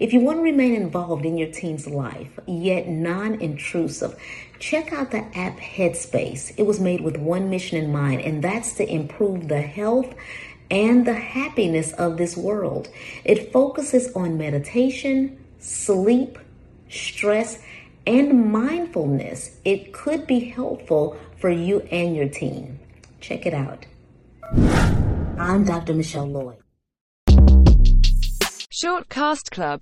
If you want to remain involved in your teen's life, yet non intrusive, check out the app Headspace. It was made with one mission in mind, and that's to improve the health and the happiness of this world. It focuses on meditation, sleep, stress, and mindfulness. It could be helpful for you and your team. Check it out. I'm Dr. Michelle Lloyd. Shortcast Club